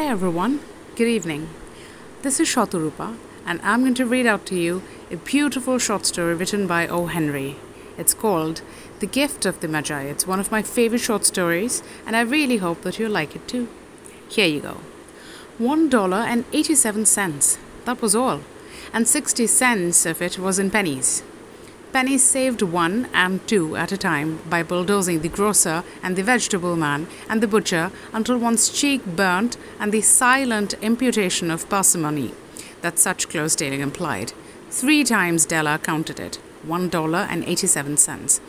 Hey everyone, good evening. This is Shaturupa, and I'm going to read out to you a beautiful short story written by O. Henry. It's called The Gift of the Magi. It's one of my favorite short stories, and I really hope that you'll like it too. Here you go. One dollar and eighty-seven cents. That was all, and sixty cents of it was in pennies. Pennies saved one and two at a time by bulldozing the grocer and the vegetable man and the butcher until one's cheek burnt and the silent imputation of parsimony that such close dealing implied. Three times Della counted it one dollar and eighty seven cents.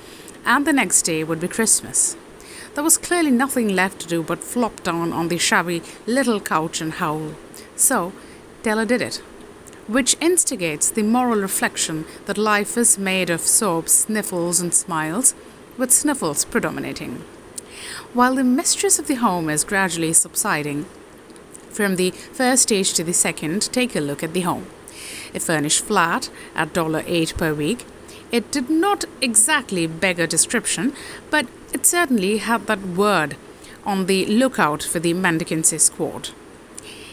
And the next day would be Christmas. There was clearly nothing left to do but flop down on the shabby little couch and howl. So Della did it which instigates the moral reflection that life is made of sobs, sniffles, and smiles, with sniffles predominating. While the mistress of the home is gradually subsiding, from the first stage to the second, take a look at the home. A furnished flat at $8 per week. It did not exactly beggar description, but it certainly had that word on the lookout for the mendicancy squad.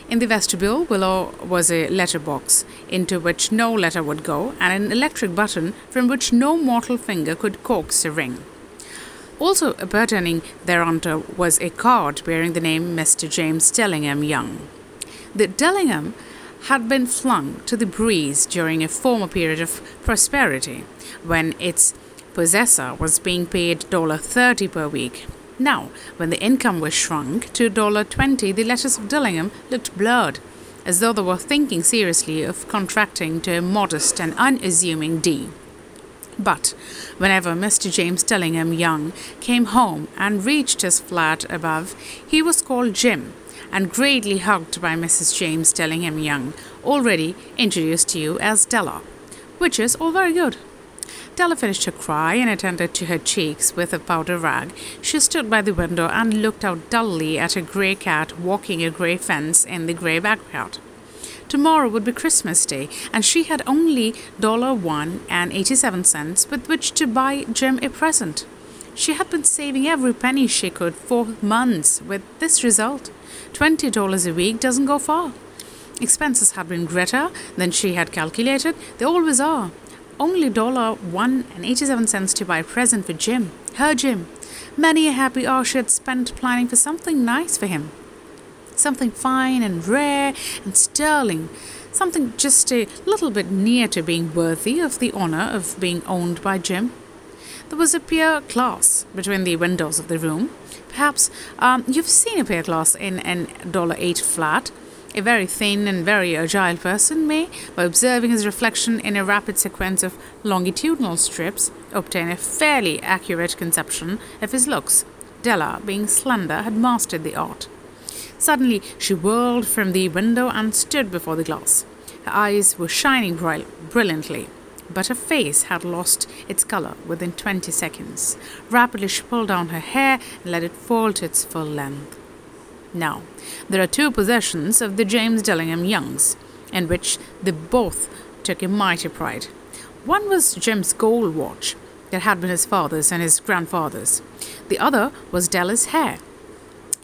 In the vestibule below was a letterbox into which no letter would go, and an electric button from which no mortal finger could coax a ring. Also pertaining thereunto was a card bearing the name Mr. James Dillingham Young. The Dillingham had been flung to the breeze during a former period of prosperity, when its possessor was being paid $30 per week now, when the income was shrunk to $1.20, the letters of Dillingham looked blurred, as though they were thinking seriously of contracting to a modest and unassuming D. But whenever Mr. James Dillingham Young came home and reached his flat above, he was called Jim and greatly hugged by Mrs. James Dillingham Young, already introduced to you as Della, which is all very good. Della finished her cry and attended to her cheeks with a powder rag. She stood by the window and looked out dully at a grey cat walking a grey fence in the grey backyard. Tomorrow would be Christmas Day, and she had only dollar one and eighty-seven cents with which to buy Jim a present. She had been saving every penny she could for months, with this result. Twenty dollars a week doesn't go far. Expenses had been greater than she had calculated. They always are only dollar one and eighty-seven cents to buy a present for Jim, her Jim. Many a happy hour she had spent planning for something nice for him, something fine and rare and sterling, something just a little bit near to being worthy of the honor of being owned by Jim. There was a pier glass between the windows of the room. Perhaps um, you've seen a pier glass in an dollar eight flat a very thin and very agile person may, by observing his reflection in a rapid sequence of longitudinal strips, obtain a fairly accurate conception of his looks. Della, being slender, had mastered the art. Suddenly, she whirled from the window and stood before the glass. Her eyes were shining brilliantly, but her face had lost its color within twenty seconds. Rapidly, she pulled down her hair and let it fall to its full length. Now, there are two possessions of the James Dillingham Youngs, in which they both took a mighty pride. One was Jim's gold watch, that had been his father's and his grandfather's. The other was Della's hair.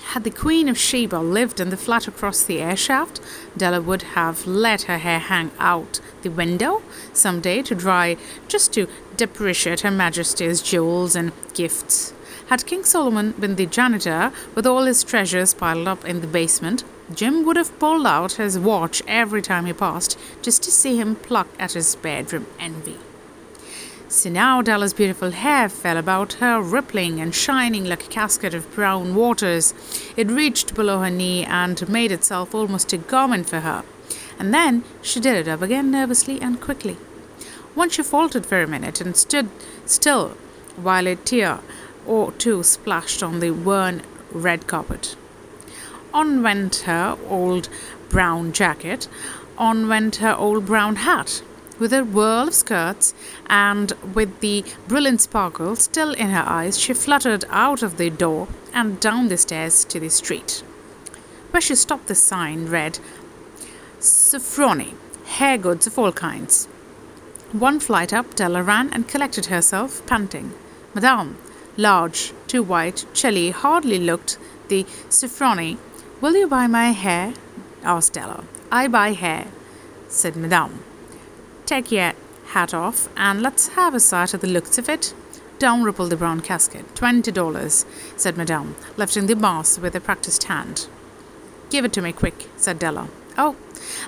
Had the Queen of Sheba lived in the flat across the air shaft, Della would have let her hair hang out the window some day to dry, just to depreciate Her Majesty's jewels and gifts. Had King Solomon been the janitor, with all his treasures piled up in the basement, Jim would have pulled out his watch every time he passed, just to see him pluck at his bedroom envy. So now Della's beautiful hair fell about her, rippling and shining like a cascade of brown waters. It reached below her knee and made itself almost a garment for her. And then she did it up again nervously and quickly. Once she faltered for a minute and stood still while a tear or two splashed on the worn red carpet. On went her old brown jacket, on went her old brown hat. With a whirl of skirts and with the brilliant sparkle still in her eyes, she fluttered out of the door and down the stairs to the street. Where she stopped, the sign read Sofronie, hair goods of all kinds. One flight up, Della ran and collected herself, panting. Madame, large, too white, chilly, hardly looked the Sofronie Will you buy my hair? asked Della. I buy hair, said Madame. Take your hat off and let's have a sight at the looks of it. Down rippled the brown casket. Twenty dollars, said Madame, lifting the mass with a practiced hand. Give it to me quick, said Della. Oh,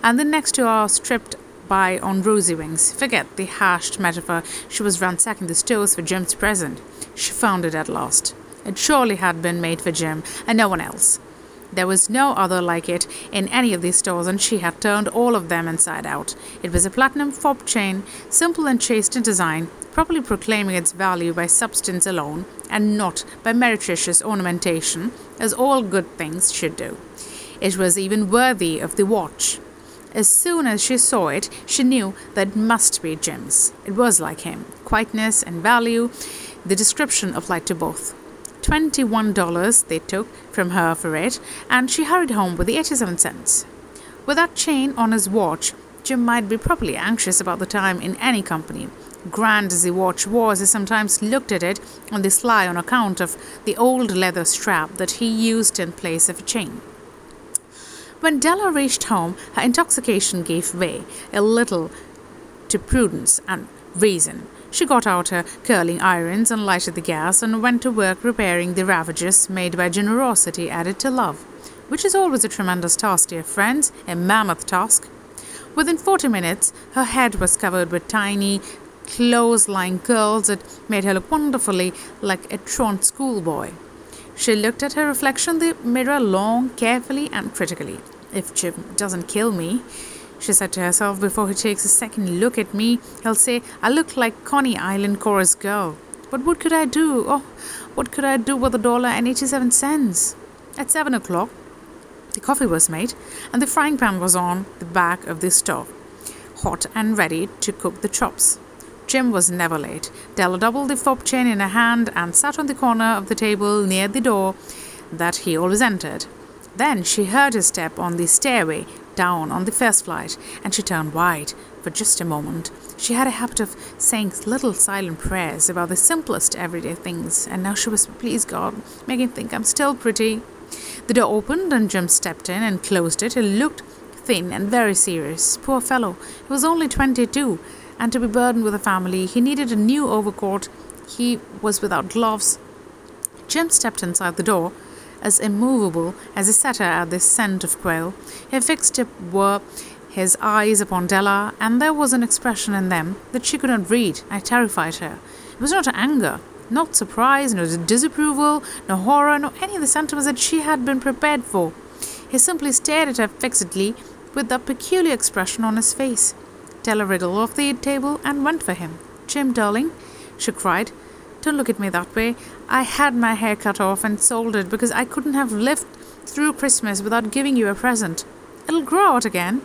and the next two are stripped by on rosy wings. Forget the hashed metaphor. She was ransacking the stores for Jim's present. She found it at last. It surely had been made for Jim and no one else. There was no other like it in any of these stores, and she had turned all of them inside out. It was a platinum fob chain, simple and chaste in design, properly proclaiming its value by substance alone, and not by meretricious ornamentation, as all good things should do. It was even worthy of the watch. As soon as she saw it, she knew that it must be Jim's. It was like him quietness and value, the description applied to both. $21 they took from her for it, and she hurried home with the 87 cents. With that chain on his watch, Jim might be properly anxious about the time in any company. Grand as the watch was, he sometimes looked at it on the sly on account of the old leather strap that he used in place of a chain. When Della reached home, her intoxication gave way a little to prudence and reason. She got out her curling irons and lighted the gas and went to work repairing the ravages made by generosity added to love, which is always a tremendous task, dear friends, a mammoth task. Within forty minutes, her head was covered with tiny, close-lying curls that made her look wonderfully like a truant schoolboy. She looked at her reflection in the mirror long, carefully, and critically. If Jim doesn't kill me, she said to herself before he takes a second look at me, he'll say, I look like Coney Island chorus girl. But what could I do? Oh, what could I do with a dollar and 87 cents? At seven o'clock, the coffee was made and the frying pan was on the back of the stove, hot and ready to cook the chops. Jim was never late. Della doubled the fob chain in her hand and sat on the corner of the table near the door that he always entered. Then she heard his step on the stairway down on the first flight, and she turned white for just a moment. She had a habit of saying little silent prayers about the simplest everyday things, and now she was, please God, make him think I'm still pretty. The door opened, and Jim stepped in and closed it. He looked thin and very serious. Poor fellow, he was only twenty two and to be burdened with a family, he needed a new overcoat. He was without gloves. Jim stepped inside the door, as immovable as a setter at the scent of quail. He fixed were his eyes upon Della, and there was an expression in them that she could not read. I terrified her. It was not anger, not surprise, no disapproval, no horror, nor any of the sentiments that she had been prepared for. He simply stared at her fixedly with that peculiar expression on his face. Della wriggled off the table and went for him. Jim, darling, she cried, don't look at me that way. I had my hair cut off and sold it because I couldn't have lived through Christmas without giving you a present. It'll grow out again.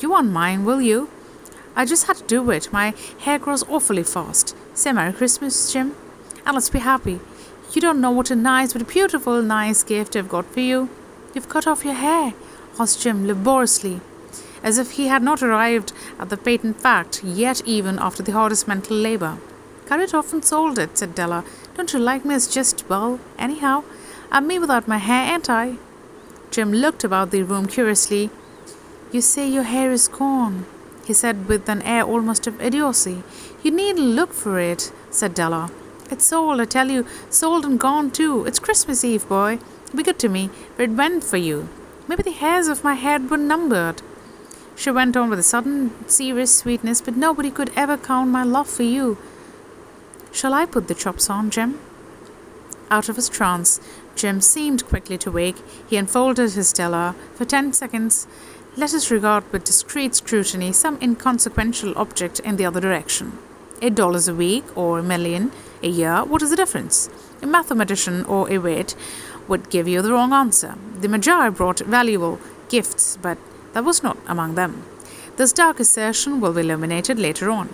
You won't mind, will you? I just had to do it. My hair grows awfully fast. Say Merry Christmas, Jim. And let's be happy. You don't know what a nice, what a beautiful, nice gift I've got for you. You've cut off your hair, asked Jim laboriously as if he had not arrived at the patent fact yet even after the hardest mental labor. Cut it off and sold it, said Della. Don't you like me as just, well, anyhow, I'm me without my hair, ain't I? Jim looked about the room curiously. You say your hair is gone, he said with an air almost of idiocy. You needn't look for it, said Della. It's sold, I tell you, sold and gone too. It's Christmas Eve, boy. Be good to me, but it went for you. Maybe the hairs of my head were numbered. She went on with a sudden, serious sweetness, but nobody could ever count my love for you. Shall I put the chops on, Jim? Out of his trance, Jim seemed quickly to wake. He unfolded his Della for ten seconds. Let us regard with discreet scrutiny some inconsequential object in the other direction. Eight dollars a week or a million a year, what is the difference? A mathematician or a wit would give you the wrong answer. The Magi brought valuable gifts, but that was not among them. This dark assertion will be illuminated later on.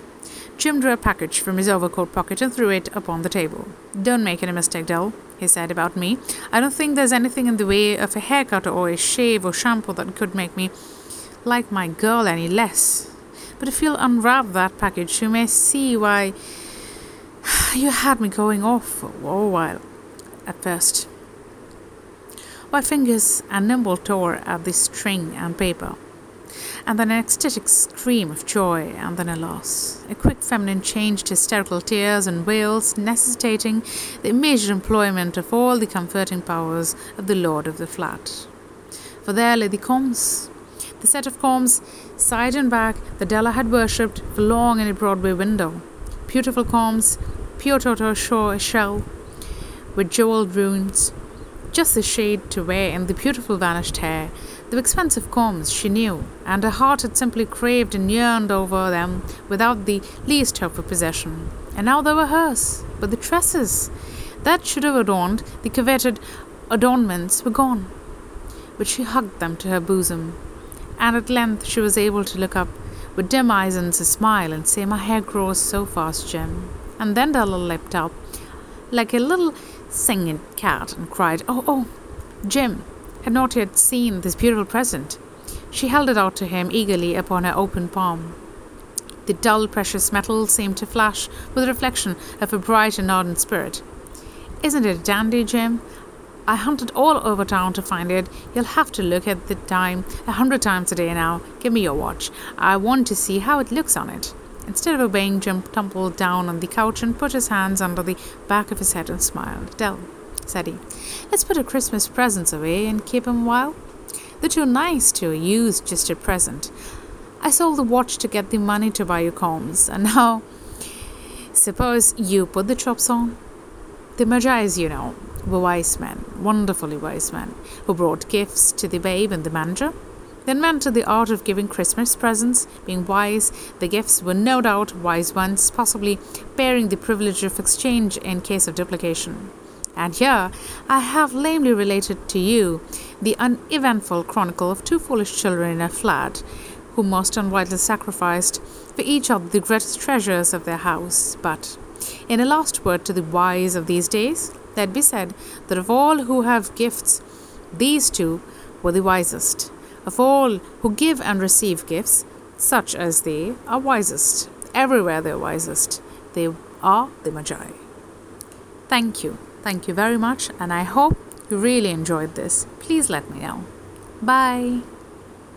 Jim drew a package from his overcoat pocket and threw it upon the table. Don't make any mistake, Dell, he said about me. I don't think there's anything in the way of a haircut or a shave or shampoo that could make me like my girl any less. But if you'll unwrap that package, you may see why you had me going off for a while at first. My fingers and nimble tore at the string and paper. And then an ecstatic scream of joy, and then a loss. A quick feminine change to hysterical tears and wails, necessitating the immediate employment of all the comforting powers of the lord of the flat. For there lay the combs, the set of combs, side and back, that Della had worshipped for long in a Broadway window. Beautiful combs, pure tortoise shell, with jeweled runes, just the shade to wear in the beautiful vanished hair, the expensive combs she knew, and her heart had simply craved and yearned over them without the least hope of possession. And now they were hers, but the tresses that should have adorned the coveted adornments were gone. But she hugged them to her bosom, and at length she was able to look up with dim eyes and a smile and say, My hair grows so fast, Jim. And then Della leapt up like a little singing cat and cried, Oh, oh! Jim had not yet seen this beautiful present. She held it out to him eagerly upon her open palm. The dull, precious metal seemed to flash with a reflection of a bright and ardent spirit. Isn't it a dandy, Jim? I hunted all over town to find it. You'll have to look at the time a hundred times a day now. Give me your watch. I want to see how it looks on it. Instead of obeying, Jim tumbled down on the couch and put his hands under the back of his head and smiled. Dell, said he, let's put our Christmas presents away and keep 'em while. They're too nice to use just at present. I sold the watch to get the money to buy your combs, and now suppose you put the chops on. The Magi, Magi's, you know, were wise men, wonderfully wise men, who brought gifts to the babe in the manger. They invented the art of giving Christmas presents. Being wise, the gifts were no doubt wise ones, possibly bearing the privilege of exchange in case of duplication. And here I have lamely related to you the uneventful chronicle of two foolish children in a flat, who most unwisely sacrificed for each other the greatest treasures of their house. But, in a last word to the wise of these days, let be said that of all who have gifts, these two were the wisest. Of all who give and receive gifts, such as they are wisest. Everywhere they're wisest. They are the Magi. Thank you. Thank you very much, and I hope you really enjoyed this. Please let me know. Bye.